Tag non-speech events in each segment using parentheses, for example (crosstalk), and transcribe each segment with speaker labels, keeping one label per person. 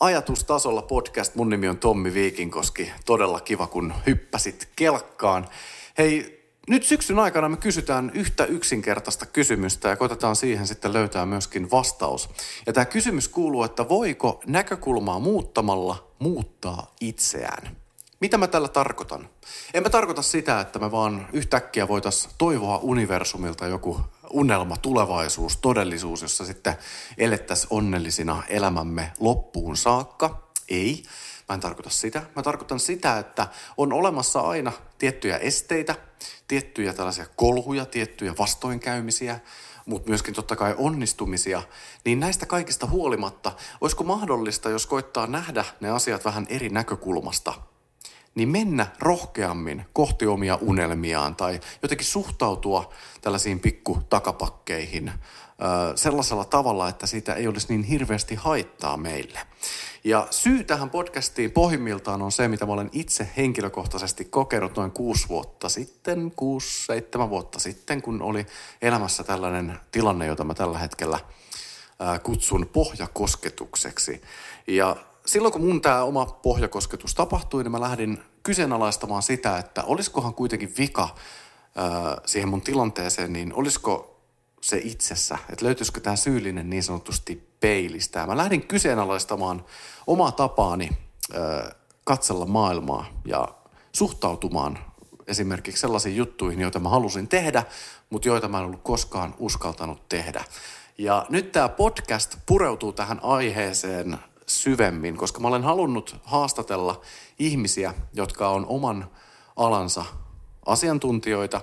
Speaker 1: Ajatustasolla podcast. Mun nimi on Tommi Viikinkoski. Todella kiva, kun hyppäsit kelkkaan. Hei, nyt syksyn aikana me kysytään yhtä yksinkertaista kysymystä ja koitetaan siihen sitten löytää myöskin vastaus. Ja tämä kysymys kuuluu, että voiko näkökulmaa muuttamalla muuttaa itseään? Mitä mä tällä tarkoitan? En mä tarkoita sitä, että me vaan yhtäkkiä voitaisiin toivoa universumilta joku unelma, tulevaisuus, todellisuus, jossa sitten elettäisiin onnellisina elämämme loppuun saakka. Ei, mä en tarkoita sitä. Mä tarkoitan sitä, että on olemassa aina tiettyjä esteitä, tiettyjä tällaisia kolhuja, tiettyjä vastoinkäymisiä, mutta myöskin totta kai onnistumisia, niin näistä kaikista huolimatta, olisiko mahdollista, jos koittaa nähdä ne asiat vähän eri näkökulmasta – niin mennä rohkeammin kohti omia unelmiaan tai jotenkin suhtautua tällaisiin pikku takapakkeihin sellaisella tavalla, että siitä ei olisi niin hirveästi haittaa meille. Ja syy tähän podcastiin pohjimmiltaan on se, mitä mä olen itse henkilökohtaisesti kokenut noin kuusi vuotta sitten, kuusi, seitsemän vuotta sitten, kun oli elämässä tällainen tilanne, jota mä tällä hetkellä kutsun pohjakosketukseksi. Ja silloin kun mun tämä oma pohjakosketus tapahtui, niin mä lähdin kyseenalaistamaan sitä, että olisikohan kuitenkin vika ää, siihen mun tilanteeseen, niin olisiko se itsessä, että löytyisikö tämä syyllinen niin sanotusti peilistä. Mä lähdin kyseenalaistamaan omaa tapaani ää, katsella maailmaa ja suhtautumaan esimerkiksi sellaisiin juttuihin, joita mä halusin tehdä, mutta joita mä en ollut koskaan uskaltanut tehdä. Ja nyt tämä podcast pureutuu tähän aiheeseen syvemmin, koska mä olen halunnut haastatella ihmisiä, jotka on oman alansa asiantuntijoita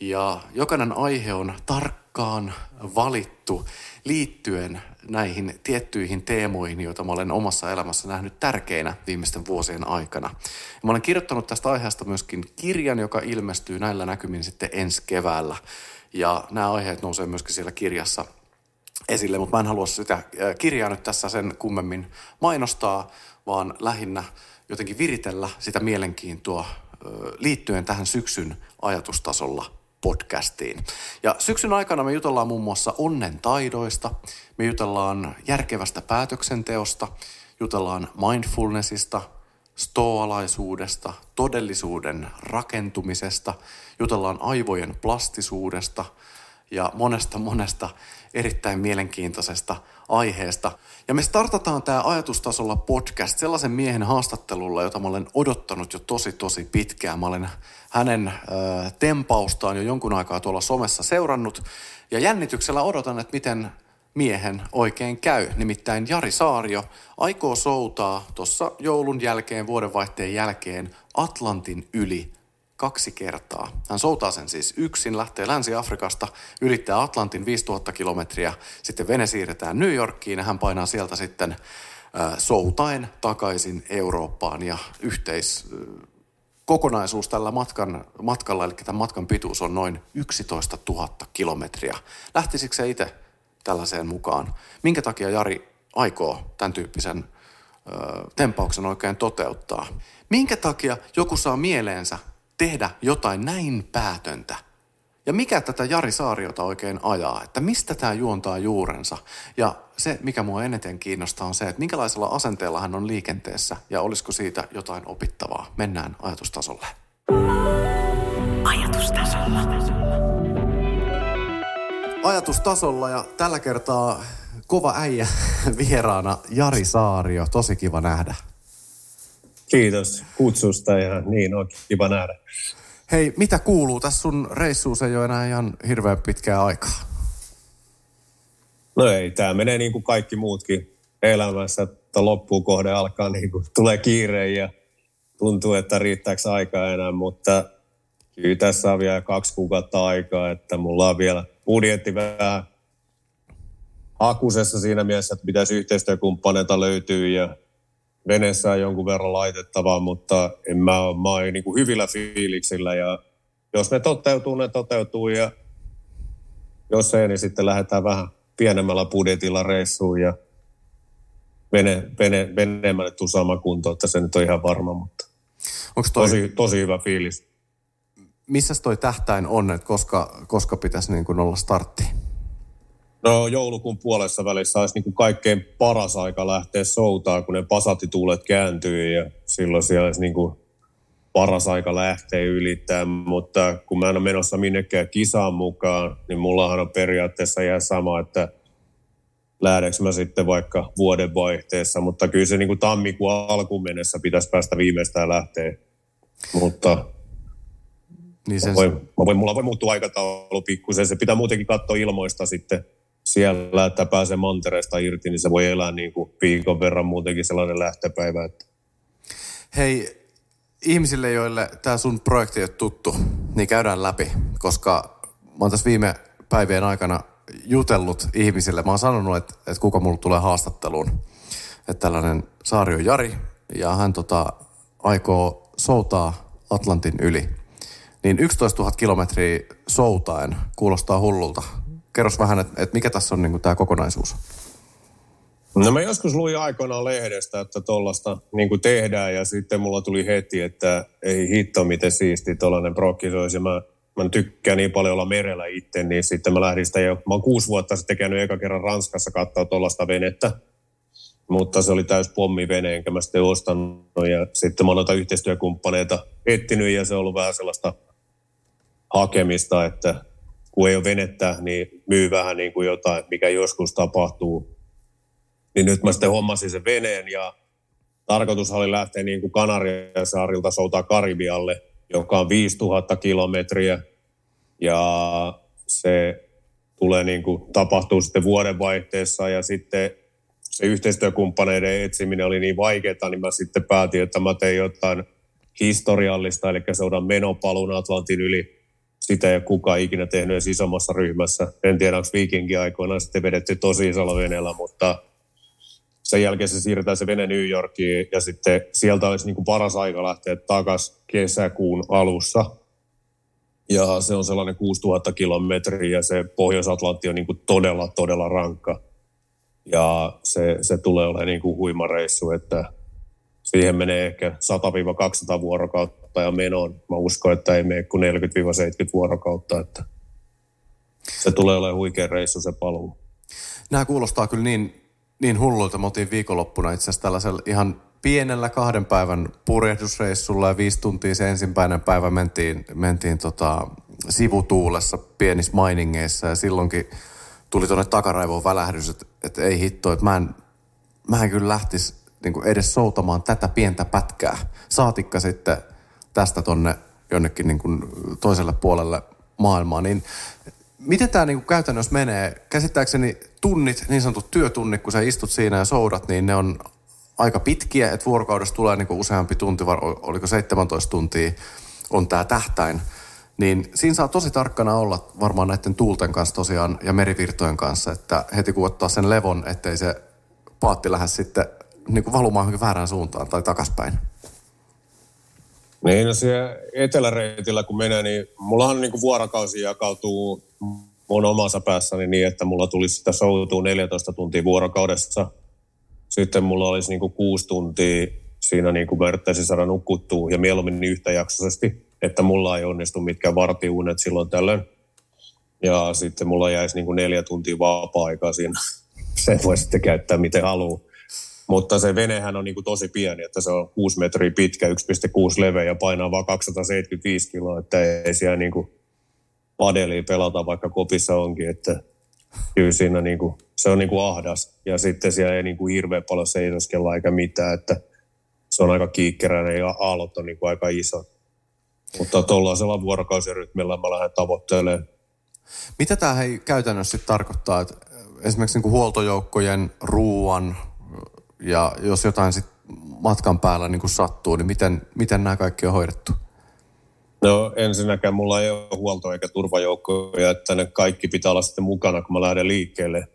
Speaker 1: ja jokainen aihe on tarkkaan valittu liittyen näihin tiettyihin teemoihin, joita mä olen omassa elämässä nähnyt tärkeinä viimeisten vuosien aikana. Mä olen kirjoittanut tästä aiheesta myöskin kirjan, joka ilmestyy näillä näkymin sitten ensi keväällä. Ja nämä aiheet nousee myöskin siellä kirjassa esille, mutta mä en halua sitä kirjaa nyt tässä sen kummemmin mainostaa, vaan lähinnä jotenkin viritellä sitä mielenkiintoa liittyen tähän syksyn ajatustasolla podcastiin. Ja syksyn aikana me jutellaan muun muassa onnen taidoista, me jutellaan järkevästä päätöksenteosta, jutellaan mindfulnessista, stoalaisuudesta, todellisuuden rakentumisesta, jutellaan aivojen plastisuudesta ja monesta monesta erittäin mielenkiintoisesta aiheesta. Ja me startataan tämä ajatustasolla podcast sellaisen miehen haastattelulla, jota mä olen odottanut jo tosi tosi pitkään. Mä olen hänen äh, tempaustaan jo jonkun aikaa tuolla somessa seurannut ja jännityksellä odotan, että miten miehen oikein käy. Nimittäin Jari Saario aikoo soutaa tuossa joulun jälkeen, vuodenvaihteen jälkeen Atlantin yli kaksi kertaa. Hän soutaa sen siis yksin, lähtee Länsi-Afrikasta, ylittää Atlantin 5000 kilometriä, sitten vene siirretään New Yorkiin ja hän painaa sieltä sitten äh, soutaen takaisin Eurooppaan ja yhteis, kokonaisuus tällä matkan, matkalla, eli tämän matkan pituus on noin 11 000 kilometriä. Lähtisikö se itse tällaiseen mukaan? Minkä takia Jari aikoo tämän tyyppisen ö, tempauksen oikein toteuttaa? Minkä takia joku saa mieleensä tehdä jotain näin päätöntä? Ja mikä tätä Jari Saariota oikein ajaa? Että mistä tämä juontaa juurensa? Ja se, mikä mua eniten kiinnostaa, on se, että minkälaisella asenteella hän on liikenteessä ja olisiko siitä jotain opittavaa. Mennään ajatustasolle.
Speaker 2: Ajatustasolla.
Speaker 1: Ajatustasolla ja tällä kertaa kova äijä vieraana Jari Saario. Tosi kiva nähdä.
Speaker 3: Kiitos kutsusta ja niin on kiva nähdä.
Speaker 1: Hei, mitä kuuluu? Tässä sun reissuus ei ole enää ihan hirveän pitkää aikaa.
Speaker 3: No ei, tämä menee niin kuin kaikki muutkin elämässä, että loppuun kohde alkaa niin kuin, tulee kiire ja tuntuu, että riittääkö aikaa enää, mutta kyllä tässä on vielä kaksi kuukautta aikaa, että mulla on vielä budjetti vähän hakusessa siinä mielessä, että pitäisi yhteistyökumppaneita löytyä ja veneessä on jonkun verran laitettavaa, mutta en mä, mä oon niin kuin hyvillä fiiliksillä ja jos ne toteutuu, ne toteutuu ja jos ei, niin sitten lähdetään vähän pienemmällä budjetilla reissuun ja vene, vene, veneemmälle tusaamaan kuntoon, että se nyt on ihan varma, mutta Onks toi, tosi, tosi hyvä fiilis.
Speaker 1: Missä toi tähtäin on, että koska, koska pitäisi niin kuin olla startti?
Speaker 3: No joulukuun puolessa välissä olisi niin kuin kaikkein paras aika lähteä soutaan, kun ne pasatituulet kääntyy ja silloin siellä olisi niin kuin paras aika lähteä ylittää, mutta kun mä en ole menossa minnekään kisaan mukaan, niin mullahan on periaatteessa ihan sama, että lähdekö mä sitten vaikka vuodenvaihteessa, mutta kyllä se niin kuin tammikuun alkuun mennessä pitäisi päästä viimeistään lähteä. Mutta niin sen... mä voin, mä voin, mulla voi muuttua aikataulu pikkusen. Se pitää muutenkin katsoa ilmoista sitten siellä, että pääsee mantereesta irti, niin se voi elää niin kuin viikon verran muutenkin sellainen lähtöpäivä. Että...
Speaker 1: Hei, ihmisille, joille tämä sun projekti ole tuttu, niin käydään läpi, koska mä oon tässä viime päivien aikana jutellut ihmisille. Mä oon sanonut, että, että kuka mulle tulee haastatteluun. Että tällainen Saari on Jari ja hän tota, aikoo soutaa Atlantin yli. Niin 11 000 kilometriä soutaen kuulostaa hullulta. Kerros vähän, että, että mikä tässä on niin tämä kokonaisuus?
Speaker 3: No mä joskus luin aikoinaan lehdestä, että tuollaista niin tehdään ja sitten mulla tuli heti, että ei hitto miten siisti tuollainen prokki olisi. Mä, mä tykkään niin paljon olla merellä itse, niin sitten mä lähdin sitä jo, mä oon kuusi vuotta sitten käynyt eka kerran Ranskassa katsoa tuollaista venettä. Mutta se oli täys pommivene, enkä mä sitten ostanut. Ja sitten mä oon noita yhteistyökumppaneita etsinyt ja se on ollut vähän sellaista hakemista, että kun ei ole venettä, niin myy vähän niin kuin jotain, mikä joskus tapahtuu niin nyt mä sitten hommasin sen veneen ja tarkoitus oli lähteä niin kuin Kanarian saarilta soutaa Karibialle, joka on 5000 kilometriä. Ja se tulee niin kuin, tapahtuu sitten vuodenvaihteessa ja sitten se yhteistyökumppaneiden etsiminen oli niin vaikeaa, niin mä sitten päätin, että mä tein jotain historiallista, eli soudan menopalun Atlantin yli. Sitä ei ole kukaan ikinä tehnyt edes isommassa ryhmässä. En tiedä, onko viikinkin aikoina sitten vedetty tosi isolla veneellä, mutta sen jälkeen se siirretään se vene New Yorkiin ja sitten sieltä olisi niin kuin paras aika lähteä takaisin kesäkuun alussa. Ja se on sellainen 6000 kilometriä ja se Pohjois-Atlantti on niin kuin todella, todella rankka. Ja se, se tulee olemaan niin kuin huima reissu, että siihen menee ehkä 100-200 vuorokautta ja menoon. Mä uskon, että ei mene kuin 40-70 vuorokautta, että se tulee olemaan huikea reissu se paluu.
Speaker 1: Nämä kuulostaa kyllä niin niin hullulta. Me oltiin viikonloppuna itse asiassa tällaisella ihan pienellä kahden päivän purjehdusreissulla ja viisi tuntia se ensimmäinen päivä mentiin, mentiin tota, sivutuulessa pienissä mainingeissa ja silloinkin tuli tuonne takaraivoon välähdys, että, että ei hitto, että mä en, mä en kyllä lähtisi niin edes soutamaan tätä pientä pätkää. Saatikka sitten tästä tonne jonnekin niin kuin toiselle puolelle maailmaa, niin Miten tämä niinku käytännössä menee? Käsittääkseni tunnit, niin sanotut työtunnit, kun sä istut siinä ja soudat, niin ne on aika pitkiä, että vuorokaudessa tulee niinku useampi tunti, var, oliko 17 tuntia on tämä tähtäin. Niin siinä saa tosi tarkkana olla varmaan näiden tuulten kanssa tosiaan ja merivirtojen kanssa, että heti kun ottaa sen levon, ettei se paatti lähde sitten niin kuin valumaan väärään suuntaan tai takaspäin.
Speaker 3: Niin, no siellä eteläreitillä kun menee, niin mullahan niin kuin vuorokausi jakautuu mun omassa päässäni niin, että mulla tulisi sitä soutua 14 tuntia vuorokaudessa. Sitten mulla olisi niin kuin kuusi tuntia siinä niin kuin vertaisin saada nukkuttua ja mieluummin niin yhtäjaksoisesti, että mulla ei onnistu mitkään vartiuunet silloin tällöin. Ja sitten mulla jäisi niin kuin neljä tuntia vapaa-aikaa siinä. (laughs) Sen voi sitten käyttää miten haluaa. Mutta se venehän on niin kuin tosi pieni, että se on 6 metriä pitkä, 1,6 leveä ja painaa vain 275 kiloa, että ei siellä niin kuin padelia pelata, vaikka kopissa onkin, että kyllä siinä niin kuin, se on niin kuin ahdas. Ja sitten siellä ei niin kuin hirveän paljon seisoskella eikä mitään, että se on aika kiikkeräinen ja aallot on niin kuin aika iso. Mutta tuollaisella vuorokausirytmillä mä lähden tavoittelemaan.
Speaker 1: Mitä tämä käytännössä tarkoittaa, että esimerkiksi niin kuin huoltojoukkojen ruuan ja jos jotain sitten matkan päällä niin kuin sattuu, niin miten, miten nämä kaikki on hoidettu?
Speaker 3: No ensinnäkään mulla ei ole huolto- eikä turvajoukkoja, että ne kaikki pitää olla sitten mukana, kun mä lähden liikkeelle.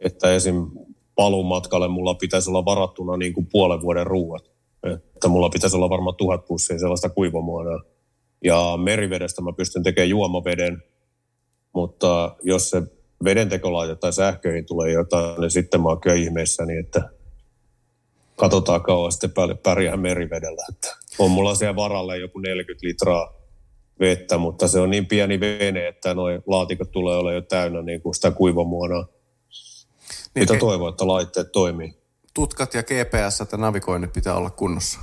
Speaker 3: Että esim. paluumatkalle mulla pitäisi olla varattuna niin kuin puolen vuoden ruuat. Että mulla pitäisi olla varmaan tuhat pussia sellaista kuivamuonaa. Ja merivedestä mä pystyn tekemään juomaveden, mutta jos se vedentekolaite tai sähköihin tulee jotain, niin sitten mä oon kyllä ihmeessäni, että katsotaan kauan sitten pärjää merivedellä. Että on mulla siellä varalle joku 40 litraa vettä, mutta se on niin pieni vene, että noin laatikot tulee olla jo täynnä niin kuin sitä kuivamuonaa. Niin, Mitä toivoo, että laitteet toimii?
Speaker 1: Tutkat ja GPS ja navigoinnit pitää olla kunnossa.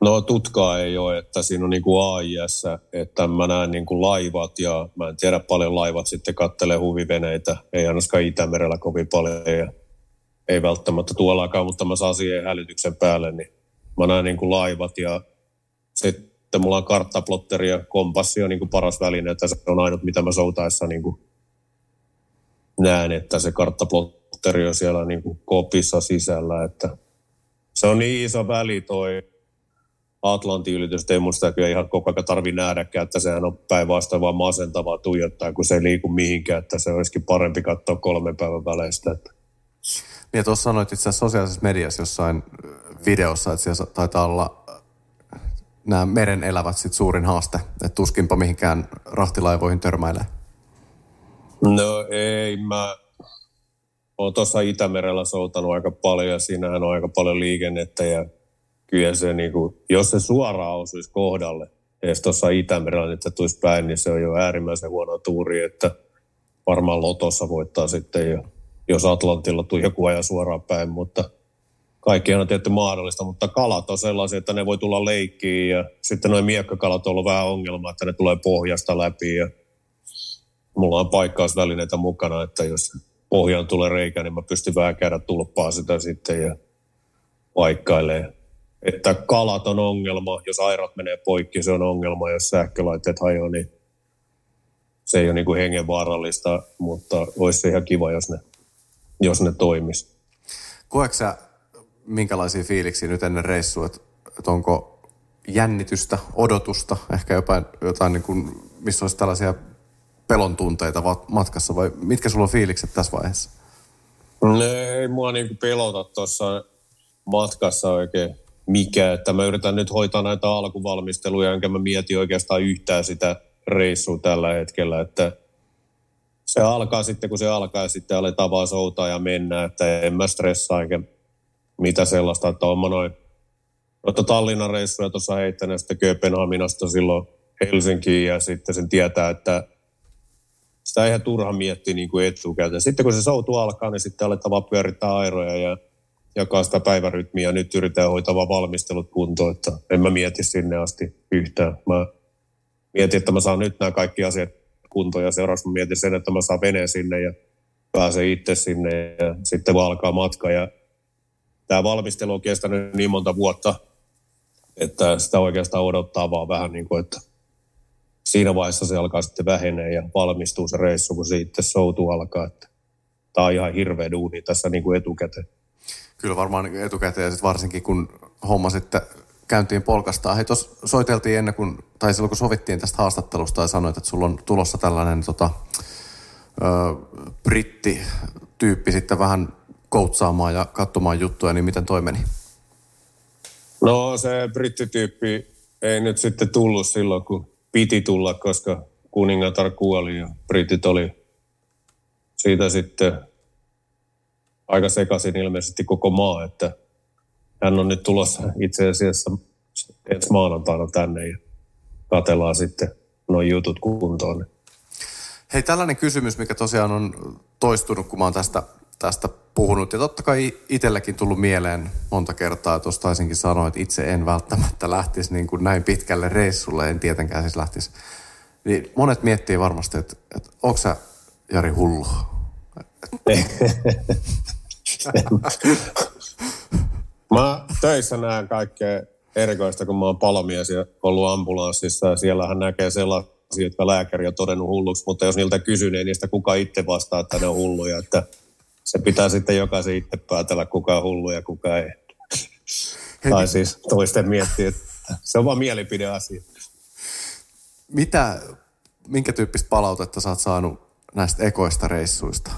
Speaker 3: No tutkaa ei ole, että siinä on niin kuin AIS, että mä näen niin kuin laivat ja mä en tiedä paljon laivat sitten kattelee huviveneitä. Ei ainakaan Itämerellä kovin paljon ja ei välttämättä tuollakaan, mutta mä saan siihen hälytyksen päälle, niin mä näen niin kuin laivat ja sitten mulla on karttaplotteri ja kompassi on niin kuin paras väline, että se on ainut mitä mä soutaessa niin kuin näen, että se karttaplotteri on siellä niin kuin kopissa sisällä, että se on niin iso väli toi Atlantin ylitys, ei mun sitä kyllä ihan koko ajan tarvi nähdäkään, että sehän on päinvastoin vaan masentavaa tuijottaa, kun se ei liiku mihinkään, että se olisikin parempi katsoa kolmen päivän väleistä. Että.
Speaker 1: Niin tuossa sanoit itse asiassa sosiaalisessa mediassa jossain videossa, että siellä taitaa olla nämä meren elävät sit suurin haaste, että tuskinpa mihinkään rahtilaivoihin törmäilee.
Speaker 3: No ei, mä oon tuossa Itämerellä soutanut aika paljon ja siinähän on aika paljon liikennettä ja kyllä se, niin kuin, jos se suoraan osuisi kohdalle, edes tuossa Itämerellä, että tulisi päin, niin se on jo äärimmäisen huono tuuri, että varmaan Lotossa voittaa sitten jo, jos Atlantilla tuli joku ajan suoraan päin, mutta kaikki on tietty mahdollista, mutta kalat on sellaisia, että ne voi tulla leikkiin ja sitten noin miekkakalat on ollut vähän ongelma, että ne tulee pohjasta läpi ja mulla on paikkausvälineitä mukana, että jos pohjaan tulee reikä, niin mä pystyn vähän käydä tulppaa sitä sitten ja paikkailee. Että kalat on ongelma, jos airat menee poikki, se on ongelma, jos sähkölaitteet hajoaa, niin se ei ole niin kuin hengenvaarallista, mutta olisi ihan kiva, jos ne, jos ne toimisi.
Speaker 1: Koetko sä minkälaisia fiiliksiä nyt ennen reissua, että, että onko jännitystä, odotusta, ehkä jopa jotain, niin kuin, missä olisi tällaisia pelon tunteita matkassa vai mitkä sulla on fiilikset tässä vaiheessa?
Speaker 3: No, ei mua niin pelota tuossa matkassa oikein mikä, että mä yritän nyt hoitaa näitä alkuvalmisteluja, enkä mä mieti oikeastaan yhtään sitä reissua tällä hetkellä, että se alkaa sitten, kun se alkaa, ja sitten aletaan vaan soutaa ja mennä, että en mä stressaa enkä mitä sellaista, että on mä noin noita Tallinnan reissuja tuossa heittänyt sitten Kööpenhaminasta silloin Helsinkiin ja sitten sen tietää, että sitä ihan turha miettiä niin kuin etukäteen. Sitten kun se soutu alkaa, niin sitten aletaan vaan pyörittää airoja ja jakaa sitä päivärytmiä. Nyt yritetään hoitaa vaan valmistelut kuntoon, että en mä mieti sinne asti yhtään. Mä mietin, että mä saan nyt nämä kaikki asiat kuntoon ja seuraavaksi mä mietin sen, että mä saan veneen sinne ja pääsen itse sinne ja sitten vaan alkaa matka. Ja tämä valmistelu on kestänyt niin monta vuotta, että sitä oikeastaan odottaa vaan vähän niin kuin, että siinä vaiheessa se alkaa sitten vähenee ja valmistuu se reissu, kun sitten soutu alkaa. Että tämä on ihan hirveä duuni tässä niin kuin etukäteen.
Speaker 1: Kyllä varmaan etukäteen ja varsinkin kun homma sitten käyntiin polkastaa. Hei, tuossa soiteltiin ennen kuin, tai silloin kun sovittiin tästä haastattelusta ja sanoit, että sulla on tulossa tällainen tota, ö, britti-tyyppi sitten vähän koutsaamaan ja katsomaan juttuja, niin miten toi meni?
Speaker 3: No se brittityyppi ei nyt sitten tullut silloin, kun piti tulla, koska kuningatar kuoli ja britit oli siitä sitten aika sekaisin ilmeisesti koko maa, että hän on nyt tulossa itse asiassa ensi maanantaina tänne ja katellaan sitten noin jutut kuntoon.
Speaker 1: Hei, tällainen kysymys, mikä tosiaan on toistunut, kun mä oon tästä, tästä puhunut. Ja totta kai itselläkin tullut mieleen monta kertaa. Tuossa taisinkin sanoa, että itse en välttämättä lähtisi niin kuin näin pitkälle reissulle. En tietenkään siis lähtisi. Niin monet miettii varmasti, että, että onko sä Jari hullu? (laughs) (laughs)
Speaker 3: mä töissä näen kaikkea erikoista, kun mä oon palomies ja ollut ambulanssissa ja siellähän näkee sellaisia, jotka lääkäri on todennut hulluksi, mutta jos niiltä kysyy, niin niistä kuka itse vastaa, että ne on hulluja, että se pitää sitten jokaisen itse päätellä, kuka on hullu ja kuka ei. Tai siis toisten miettiä, että se on vaan mielipideasia.
Speaker 1: Mitä, minkä tyyppistä palautetta sä oot saanut näistä ekoista reissuista?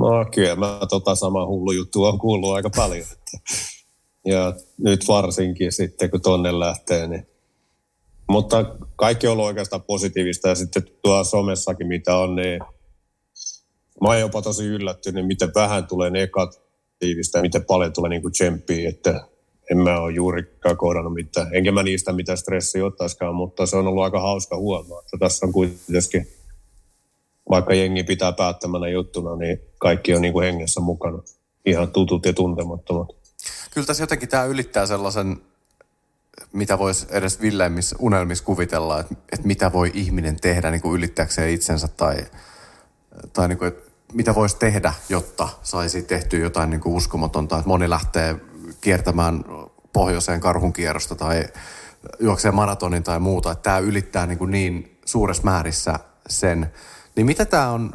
Speaker 3: No kyllä, mä tota sama hullu juttu on kuullut aika paljon. Ja nyt varsinkin sitten, kun tonne lähtee, niin mutta kaikki on ollut oikeastaan positiivista ja sitten tuo somessakin mitä on, niin mä oon jopa tosi yllättynyt, miten vähän tulee negatiivista ja miten paljon tulee niin tsemppiä, että en mä ole juurikaan kohdannut mitään. Enkä mä niistä mitään stressiä ottaisikaan, mutta se on ollut aika hauska huomaa, että tässä on kuitenkin, vaikka jengi pitää päättämänä juttuna, niin kaikki on niin kuin hengessä mukana. Ihan tutut ja tuntemattomat.
Speaker 1: Kyllä tässä jotenkin tämä ylittää sellaisen, mitä voisi edes villeimmissä unelmissa kuvitella, että, että mitä voi ihminen tehdä niin kuin ylittääkseen itsensä tai, tai niin kuin, että mitä voisi tehdä, jotta saisi tehtyä jotain niin kuin uskomatonta. Että moni lähtee kiertämään pohjoiseen karhunkierrosta tai juoksee maratonin tai muuta. Että tämä ylittää niin, kuin niin suuressa määrissä sen. Niin mitä tämä on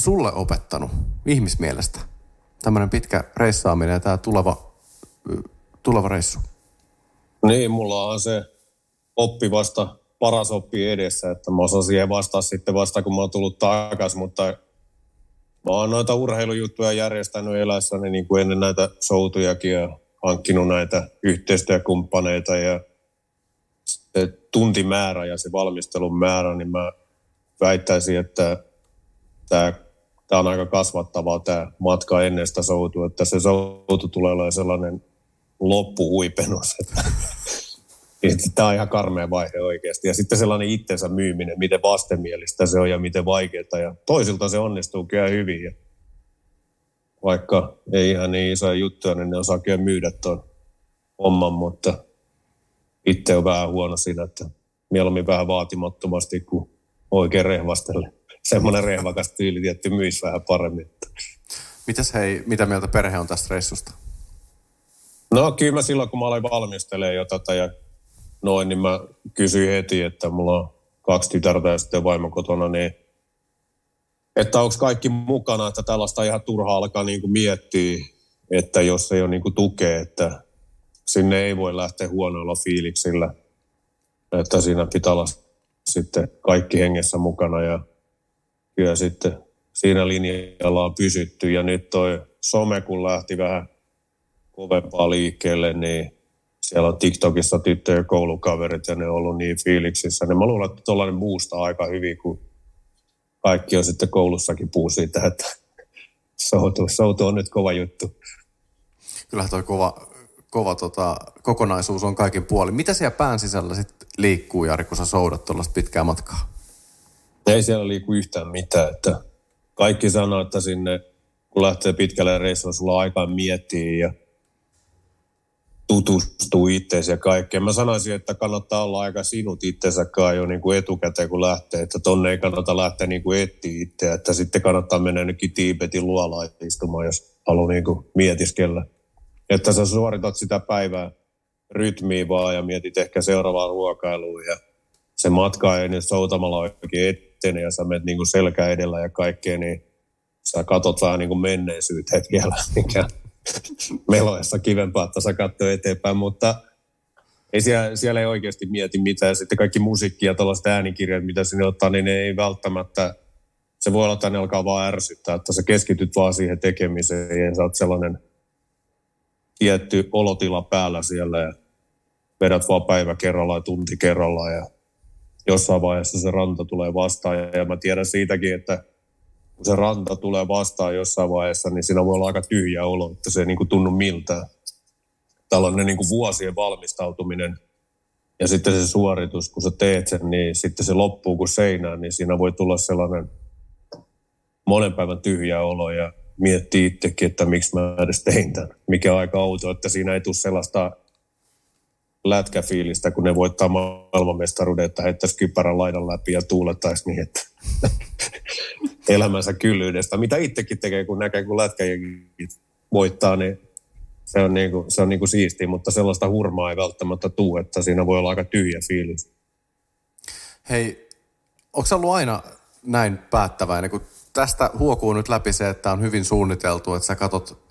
Speaker 1: sulle opettanut ihmismielestä? Tämmöinen pitkä reissaaminen ja tämä tuleva, tuleva reissu.
Speaker 3: Niin, mulla on se oppi vasta, paras oppi edessä, että mä osaan siihen vastaa sitten vasta, kun mä oon tullut takaisin, mutta mä oon noita urheilujuttuja järjestänyt elässäni niin kuin ennen näitä soutujakin ja hankkinut näitä yhteistyökumppaneita ja se tuntimäärä ja se valmistelun määrä, niin mä väittäisin, että tämä, tämä on aika kasvattavaa tämä matka ennen sitä soutua, että se soutu tulee olemaan sellainen loppuhuipennus. Tämä (laughs) on ihan karmea vaihe oikeasti. Ja sitten sellainen itsensä myyminen, miten vastenmielistä se on ja miten vaikeaa. Ja toisilta se onnistuu kyllä hyvin. Ja vaikka ei ihan niin isoja juttuja, niin ne osaa kyllä myydä tuon homman, mutta itse on vähän huono siinä, että mieluummin vähän vaatimattomasti kuin oikein rehvastelle. Semmoinen rehvakas tyyli tietty myisi vähän paremmin.
Speaker 1: Mitäs hei, mitä mieltä perhe on tästä reissusta?
Speaker 3: No kyllä mä silloin, kun mä aloin valmistelemaan jo tätä ja noin, niin mä kysyin heti, että mulla on kaksi tytärtä ja sitten vaimo kotona, niin että onko kaikki mukana, että tällaista ihan turha alkaa niin kuin miettiä, että jos ei ole niin kuin tukea, että sinne ei voi lähteä huonoilla fiiliksillä, että siinä pitää olla sitten kaikki hengessä mukana ja kyllä sitten siinä linjalla on pysytty ja nyt toi some kun lähti vähän kovempaa liikkeelle, niin siellä on TikTokissa tyttöjen koulukaverit ja ne on ollut niin fiiliksissä. Niin mä luulen, että tuollainen boostaa aika hyvin, kun kaikki on sitten koulussakin puu siitä, että soutu, soutu on nyt kova juttu.
Speaker 1: Kyllähän toi kova, kova tota, kokonaisuus on kaikin puolin. Mitä siellä pään sisällä sitten liikkuu, Jari, kun sä soudat tuollaista pitkää matkaa?
Speaker 3: Ei siellä liiku yhtään mitään. Että kaikki sanoo, että sinne kun lähtee pitkälle reissuun, sulla on aikaa miettiä ja tutustuu itseesi ja kaikkea. Mä sanoisin, että kannattaa olla aika sinut itsensäkaan jo niin kuin etukäteen, kun lähtee. Että tonne ei kannata lähteä niin kuin etsiä itseä, että sitten kannattaa mennä nytkin Tiibetin luolaan istumaan, jos haluaa niin kuin mietiskellä. Että sä suoritat sitä päivää rytmiä vaan ja mietit ehkä seuraavaa ruokailua ja se matka ei nyt soutamalla oikein etene ja sä menet niin kuin selkä edellä ja kaikkea, niin sä katot vähän niin kuin menneisyyteen vielä, (laughs) mikä meloessa kivempaa, että saa katsoa eteenpäin, mutta ei siellä, siellä ei oikeasti mieti mitään. Sitten kaikki musiikki ja tällaiset äänikirjat, mitä sinne ottaa, niin ne ei välttämättä, se voi olla, että ne alkaa vaan ärsyttää, että sä keskityt vaan siihen tekemiseen ja sä oot sellainen tietty olotila päällä siellä ja vedät vaan päivä kerrallaan ja tunti kerrallaan ja jossain vaiheessa se ranta tulee vastaan ja mä tiedän siitäkin, että kun se ranta tulee vastaan jossain vaiheessa, niin siinä voi olla aika tyhjä olo, että se ei niin kuin tunnu miltään. Tällainen niin kuin vuosien valmistautuminen ja sitten se suoritus, kun sä teet sen, niin sitten se loppuu kuin seinään, niin siinä voi tulla sellainen monen päivän tyhjä olo ja miettii itsekin, että miksi mä edes tein tämän. Mikä aika outo, että siinä ei tule sellaista lätkäfiilistä, kun ne voittaa maailmanmestaruuden, että heittäisi kypärän laidan läpi ja tuulettaisi niin, että (laughs) elämänsä kyllyydestä. Mitä itsekin tekee, kun näkee, kun lätkäjengit voittaa, niin se on, niin kuin, se on niin kuin siistiä, mutta sellaista hurmaa ei välttämättä tule, että siinä voi olla aika tyhjä fiilis.
Speaker 1: Hei, onko ollut aina näin päättäväinen, kun tästä huokuu nyt läpi se, että on hyvin suunniteltu, että sä katot,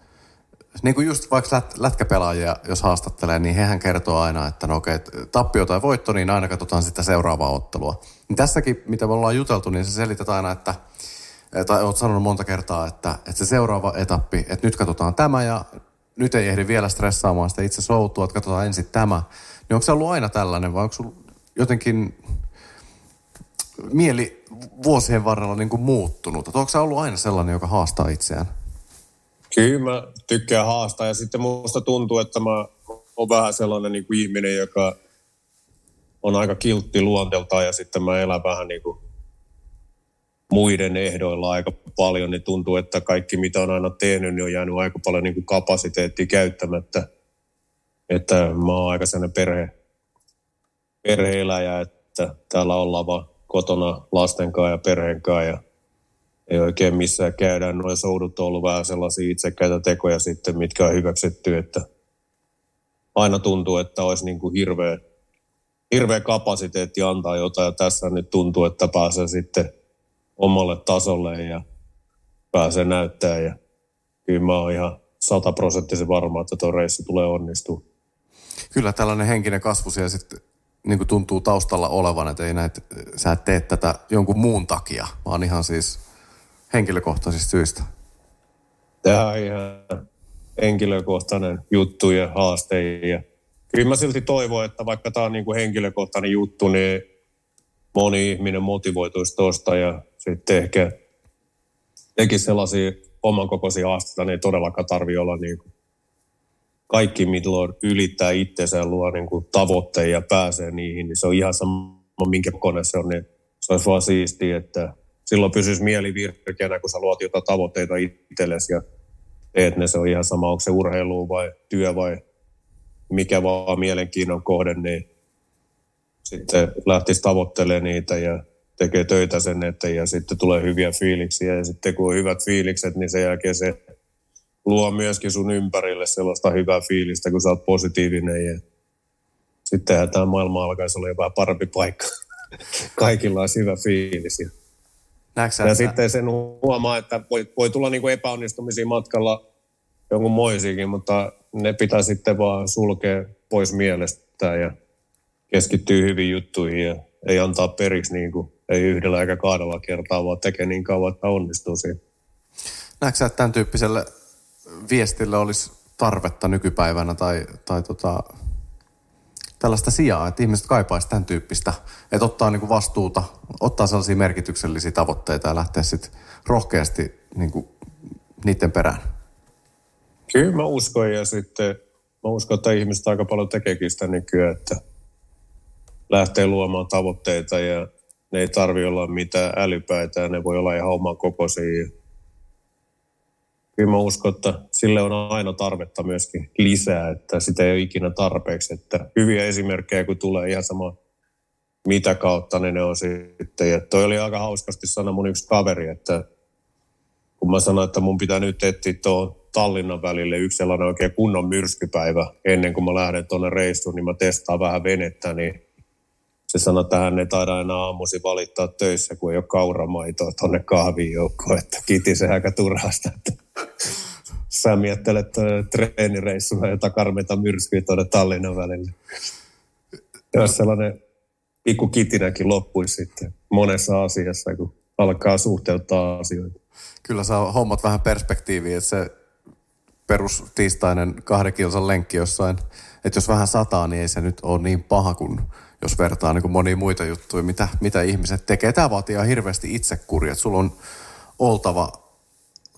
Speaker 1: niin kuin just vaikka lät, lätkäpelaajia, jos haastattelee, niin hehän kertoo aina, että no okei, tappio tai voitto, niin aina katsotaan sitä seuraavaa ottelua. Niin tässäkin, mitä me ollaan juteltu, niin se selität aina, että tai oot sanonut monta kertaa, että, että se seuraava etappi, että nyt katsotaan tämä ja nyt ei ehdi vielä stressaamaan sitä itse soutua, että katsotaan ensin tämä. Niin onko se ollut aina tällainen vai onko sulla jotenkin mieli vuosien varrella niin kuin muuttunut? Että onko se ollut aina sellainen, joka haastaa itseään?
Speaker 3: Kyllä mä tykkään haastaa ja sitten musta tuntuu, että mä oon vähän sellainen niin kuin ihminen, joka on aika kiltti luonteeltaan ja sitten mä elän vähän niin kuin muiden ehdoilla aika paljon, niin tuntuu, että kaikki mitä on aina tehnyt, niin on jäänyt aika paljon niin kuin kapasiteettia käyttämättä. Että mä oon aika sellainen perhe, perheeläjä, että täällä ollaan vaan kotona lasten kanssa ja perheen kanssa ja ei oikein missään käydä. Noin soudut on ollut vähän sellaisia itsekäitä tekoja sitten, mitkä on hyväksytty, että aina tuntuu, että olisi niin kuin hirveä, hirveä kapasiteetti antaa jotain ja tässä nyt tuntuu, että pääsee sitten omalle tasolle ja pääsee näyttää ja kyllä mä oon ihan sataprosenttisen varma, että tuo reissu tulee onnistua.
Speaker 1: Kyllä tällainen henkinen kasvu siellä sitten niin kuin tuntuu taustalla olevan, että ei näitä, sä et tee tätä jonkun muun takia, vaan ihan siis henkilökohtaisista syistä.
Speaker 3: Tämä on ihan henkilökohtainen juttu ja haaste. Ja kyllä mä silti toivon, että vaikka tämä on niin kuin henkilökohtainen juttu, niin moni ihminen motivoituisi tuosta ja sitten ehkä teki sellaisia oman kokoisia haasteita, niin ei todellakaan tarvitse olla niin kuin kaikki, milloin ylittää itseensä luo niin kuin tavoitteen ja pääsee niihin, niin se on ihan sama, minkä kokoinen se on, niin se olisi vaan siistiä, että silloin pysyisi mieli virkeänä, kun sä luot jotain tavoitteita itsellesi ja teet ne, se on ihan sama, onko se urheilu vai työ vai mikä vaan mielenkiinnon kohde, niin sitten lähtisi tavoittelemaan niitä ja tekee töitä sen eteen ja sitten tulee hyviä fiiliksiä ja sitten kun on hyvät fiilikset, niin sen jälkeen se luo myöskin sun ympärille sellaista hyvää fiilistä, kun sä oot positiivinen ja sittenhän tämä maailma alkaisi olla jopa parempi paikka. (laughs) Kaikilla on hyvä fiilis.
Speaker 1: Näetkö
Speaker 3: ja
Speaker 1: että-
Speaker 3: sitten sen huomaa, että voi, voi tulla niinku epäonnistumisia matkalla jonkun moisikin, mutta ne pitää sitten vaan sulkea pois mielestä ja keskittyy hyvin juttuihin ja ei antaa periksi niin kuin, ei yhdellä eikä kahdella kertaa, vaan tekee niin kauan, että onnistuu siinä.
Speaker 1: Näetkö sä, että tämän tyyppiselle viestille olisi tarvetta nykypäivänä tai, tai tota, tällaista sijaa, että ihmiset kaipaisi tämän tyyppistä, että ottaa niinku vastuuta, ottaa sellaisia merkityksellisiä tavoitteita ja lähteä sitten rohkeasti niinku niiden perään.
Speaker 3: Kyllä mä uskon ja sitten mä uskon, että ihmiset aika paljon tekeekin sitä nykyään, että lähtee luomaan tavoitteita ja ne ei tarvi olla mitään älypäitä ja ne voi olla ihan oman kokoisia. Kyllä mä uskon, että sille on aina tarvetta myöskin lisää, että sitä ei ole ikinä tarpeeksi. Että hyviä esimerkkejä, kun tulee ihan sama mitä kautta niin ne on sitten. Ja toi oli aika hauskasti sana mun yksi kaveri, että kun mä sanoin, että mun pitää nyt etsiä tuon Tallinnan välille yksi sellainen oikein kunnon myrskypäivä ennen kuin mä lähden tuonne reissuun, niin mä testaan vähän venettä, niin se sanoi, että hän ei taida enää aamusi valittaa töissä, kun ei ole kauramaitoa tuonne kahviin joukkoon, että kiti se aika turhasta, että sä miettelet tuonne treenireissulla jota karmeita myrskyä tuonne Tallinnan välille. Jos sellainen pikku kitinäkin loppuisi sitten monessa asiassa, kun alkaa suhteuttaa asioita.
Speaker 1: Kyllä saa hommat vähän perspektiiviä, että se perus tiistainen kahden kilsan lenkki jossain, että jos vähän sataa, niin ei se nyt ole niin paha kuin jos vertaa niin kuin monia muita juttuja, mitä, mitä ihmiset tekee. Tämä vaatii ihan hirveästi itsekuria, että sulla on oltava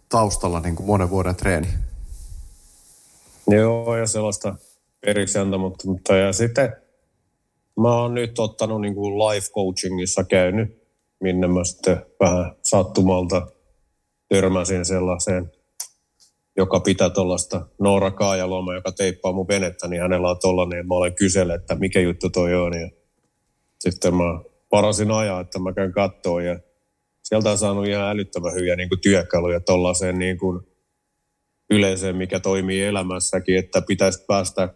Speaker 1: taustalla niin kuin monen vuoden treeni.
Speaker 3: Joo, ja sellaista periksi. Mutta ja sitten mä oon nyt ottanut niin kuin life coachingissa käynyt, minne mä sitten vähän sattumalta törmäsin sellaiseen, joka pitää tuollaista Noora Kaajalooma, joka teippaa mun venettä, niin hänellä on tollainen, mä olen kysellä, että mikä juttu toi on. Ja sitten mä varasin ajaa, että mä käyn kattoon ja sieltä on saanut ihan älyttävän hyviä niin kuin työkaluja tuollaiseen niin kuin yleiseen, mikä toimii elämässäkin, että pitäisi päästä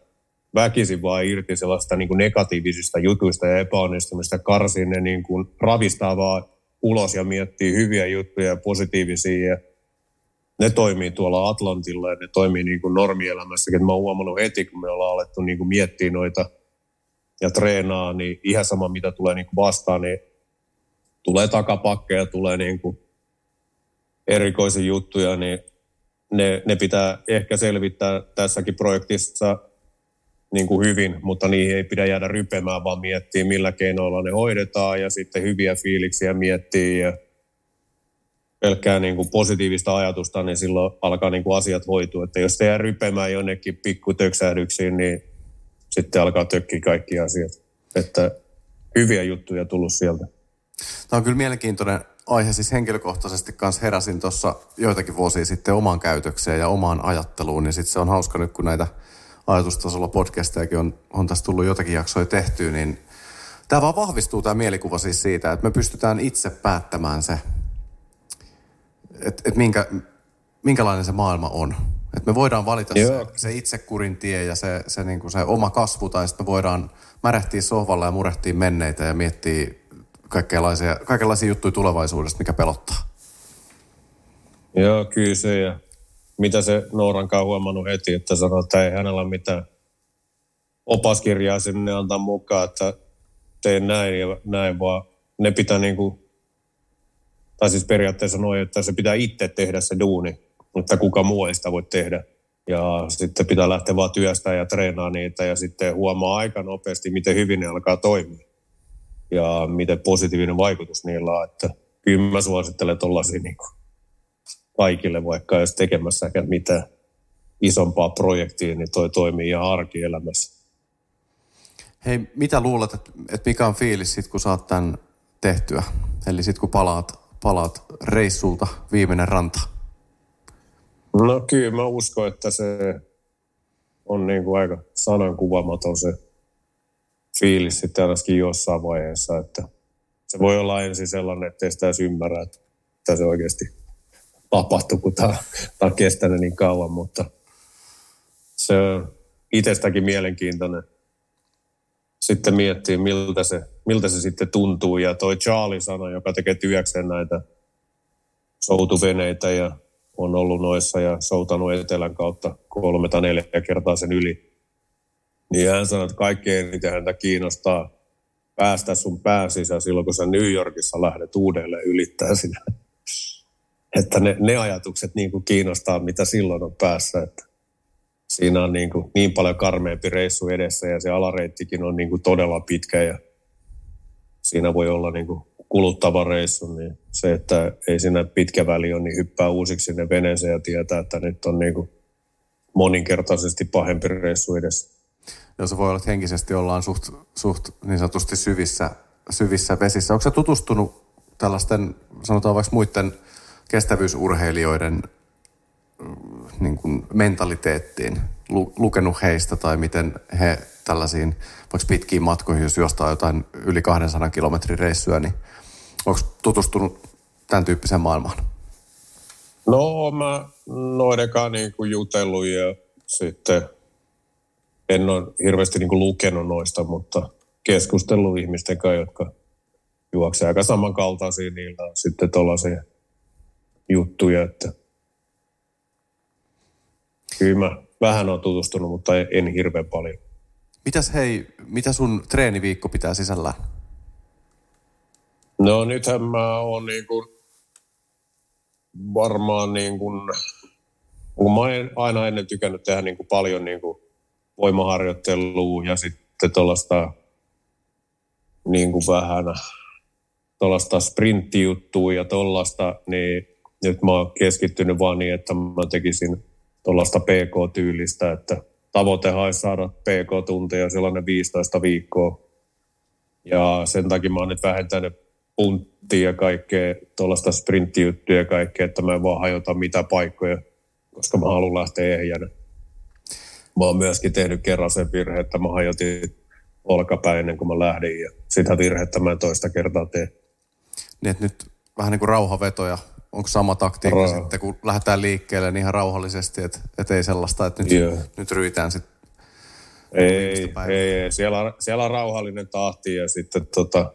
Speaker 3: väkisin vaan irti sellaista niin kuin negatiivisista jutuista ja epäonnistumista, karsiin ne niin kuin ravistaa vaan ulos ja miettii hyviä juttuja ja positiivisia ja ne toimii tuolla Atlantilla ja ne toimii niin kuin normielämässäkin. Mä oon huomannut heti, kun me ollaan alettu niin kuin miettiä noita ja treenaa, niin ihan sama mitä tulee niin kuin vastaan, niin tulee takapakkeja, tulee niin kuin erikoisia juttuja, niin ne, ne pitää ehkä selvittää tässäkin projektissa niin kuin hyvin, mutta niihin ei pidä jäädä rypemään, vaan miettiä, millä keinoilla ne hoidetaan ja sitten hyviä fiiliksiä miettiä ja pelkkää niin kuin positiivista ajatusta, niin silloin alkaa niin kuin asiat hoitua. Että jos te jää rypemään jonnekin pikkutöksähdyksiin, niin sitten alkaa tökkiä kaikki asiat. Että hyviä juttuja tullut sieltä.
Speaker 1: Tämä on kyllä mielenkiintoinen aihe. Siis henkilökohtaisesti kanssa heräsin tuossa joitakin vuosia sitten omaan käytökseen ja omaan ajatteluun. Niin sitten se on hauska nyt, kun näitä ajatustasolla podcastejakin on, on tässä tullut jotakin jaksoja tehtyä, niin tämä vaan vahvistuu tämä mielikuva siis siitä, että me pystytään itse päättämään se, että, että minkä, minkälainen se maailma on. Että me voidaan valita se, se itsekurin tie ja se, se, niin kuin se oma kasvu, tai sitten me voidaan märehtiä sohvalla ja murehtia menneitä ja miettiä kaikenlaisia, kaikenlaisia juttuja tulevaisuudesta, mikä pelottaa.
Speaker 3: Joo, kyllä se. Ja mitä se Noorankaan huomannut heti, että sanoo, että ei hänellä mitään opaskirjaa sinne antaa mukaan, että teen näin ja näin, vaan ne pitää niin kuin, tai siis periaatteessa noin, että se pitää itse tehdä se duuni, mutta kuka muu ei sitä voi tehdä. Ja sitten pitää lähteä vaan työstä ja treenaa niitä ja sitten huomaa aika nopeasti, miten hyvin ne alkaa toimia. Ja miten positiivinen vaikutus niillä on. Että kyllä mä suosittelen tuollaisia niin kaikille, vaikka jos tekemässäkään mitään isompaa projektia, niin toi toimii ihan arkielämässä.
Speaker 1: Hei, mitä luulet, että, että mikä on fiilis sit, kun saat tämän tehtyä? Eli sitten kun palaat, palaat reissulta viimeinen ranta?
Speaker 3: No kyllä mä uskon, että se on niin kuin aika sanankuvaamaton se fiilis sitten ainakin jossain vaiheessa, että se voi olla ensin sellainen, että ei sitä edes ymmärrä, että se oikeasti tapahtuu, kun tämä, on kestänyt niin kauan, mutta se on itsestäkin mielenkiintoinen sitten miettiä, miltä se, miltä se sitten tuntuu. Ja toi Charlie sanoi, joka tekee työkseen näitä soutuveneitä ja on ollut noissa ja soutanut etelän kautta kolme tai neljä kertaa sen yli. Niin hän sanoi, että kaikkein eniten häntä kiinnostaa päästä sun pääsisä silloin, kun sä New Yorkissa lähdet uudelleen ylittää sinä. Että ne, ne ajatukset niin kuin kiinnostaa, mitä silloin on päässä. Että siinä on niin, kuin niin paljon karmeampi reissu edessä ja se alareittikin on niin kuin todella pitkä ja siinä voi olla niin kuin kuluttava reissu, niin se, että ei siinä pitkä väli ole, niin hyppää uusiksi sinne veneeseen ja tietää, että nyt on niin kuin moninkertaisesti pahempi reissu edessä.
Speaker 1: Joo, se voi olla, että henkisesti ollaan suht, suht niin sanotusti syvissä, syvissä vesissä. Onko se tutustunut tällaisten, sanotaan vaikka muiden kestävyysurheilijoiden niin kuin mentaliteettiin, lukenut heistä tai miten he tällaisiin vaikka pitkiin matkoihin, jos jostain jotain yli 200 kilometrin reissyä, niin onko tutustunut tämän tyyppiseen maailmaan?
Speaker 3: No, mä noidenkaan niin kuin jutellut ja sitten en ole hirveästi niin kuin lukenut noista, mutta keskustellut ihmisten kanssa, jotka juoksevat aika samankaltaisia, niillä on sitten tuollaisia juttuja, että kyllä mä vähän on tutustunut, mutta en hirveän paljon.
Speaker 1: Mitäs hei, mitä sun treeniviikko pitää sisällään?
Speaker 3: No nythän mä oon niin kuin varmaan niin kuin, kun mä oon aina ennen tykännyt tehdä niin kuin paljon niin kuin voimaharjoittelua ja sitten tuollaista niin kuin vähän tuollaista sprinttijuttua ja tuollaista, niin nyt mä oon keskittynyt vaan niin, että mä tekisin tuollaista PK-tyylistä, että tavoite olisi saada PK-tunteja sellainen 15 viikkoa. Ja sen takia mä oon nyt vähentänyt punttia ja kaikkea, tuollaista sprinttijuttuja ja kaikkea, että mä en vaan hajota mitä paikkoja, koska mä haluan lähteä ehjänä. Mä oon myöskin tehnyt kerran sen virhe, että mä hajotin olkapäin ennen kuin mä lähdin ja sitä virhettä mä en toista kertaa tee.
Speaker 1: Niin, että nyt vähän niin kuin rauhavetoja onko sama taktiikka Ra- sitten, kun lähdetään liikkeelle niin ihan rauhallisesti, että et ei sellaista, että nyt, yeah. nyt ryitään sitten
Speaker 3: ei, ei, ei, siellä, siellä on rauhallinen tahti ja sitten tota,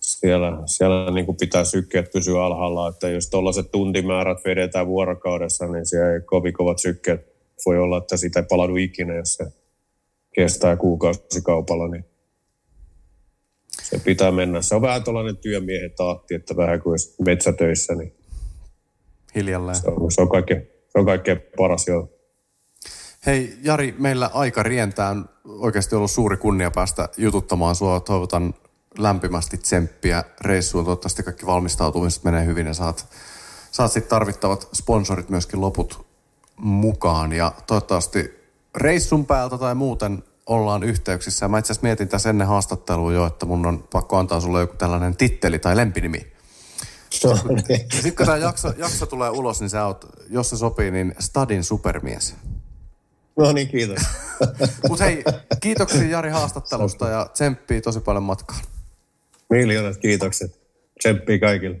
Speaker 3: siellä, siellä niin kuin pitää sykkeet pysyä alhaalla, että jos tuollaiset tuntimäärät vedetään vuorokaudessa, niin siellä ei kovin kovat sykkeet. Voi olla, että sitä ei palaudu ikinä, jos se kestää kuukausikaupalla, niin se pitää mennä. Se on vähän tuollainen työmiehen tahti, että vähän kuin metsätöissä, niin
Speaker 1: hiljalleen.
Speaker 3: Se on, se on, kaikkein, se on kaikkein paras, joo.
Speaker 1: Hei Jari, meillä aika rientää. On oikeasti ollut suuri kunnia päästä jututtamaan sua. Toivotan lämpimästi tsemppiä reissuun. Toivottavasti kaikki valmistautumiset menee hyvin ja saat, saat sitten tarvittavat sponsorit myöskin loput mukaan. Ja toivottavasti reissun päältä tai muuten ollaan yhteyksissä. Mä itse asiassa mietin tässä ennen haastattelua jo, että mun on pakko antaa sulle joku tällainen titteli tai lempinimi.
Speaker 3: No,
Speaker 1: Ja sitten kun tämä jakso, jakso tulee ulos, niin sä oot, jos se sopii, niin Stadin supermies.
Speaker 3: no niin, kiitos. (laughs)
Speaker 1: Mutta hei, kiitoksia Jari haastattelusta ja tsemppii tosi paljon matkaan.
Speaker 3: Miljoonat kiitokset. Tsemppii kaikille.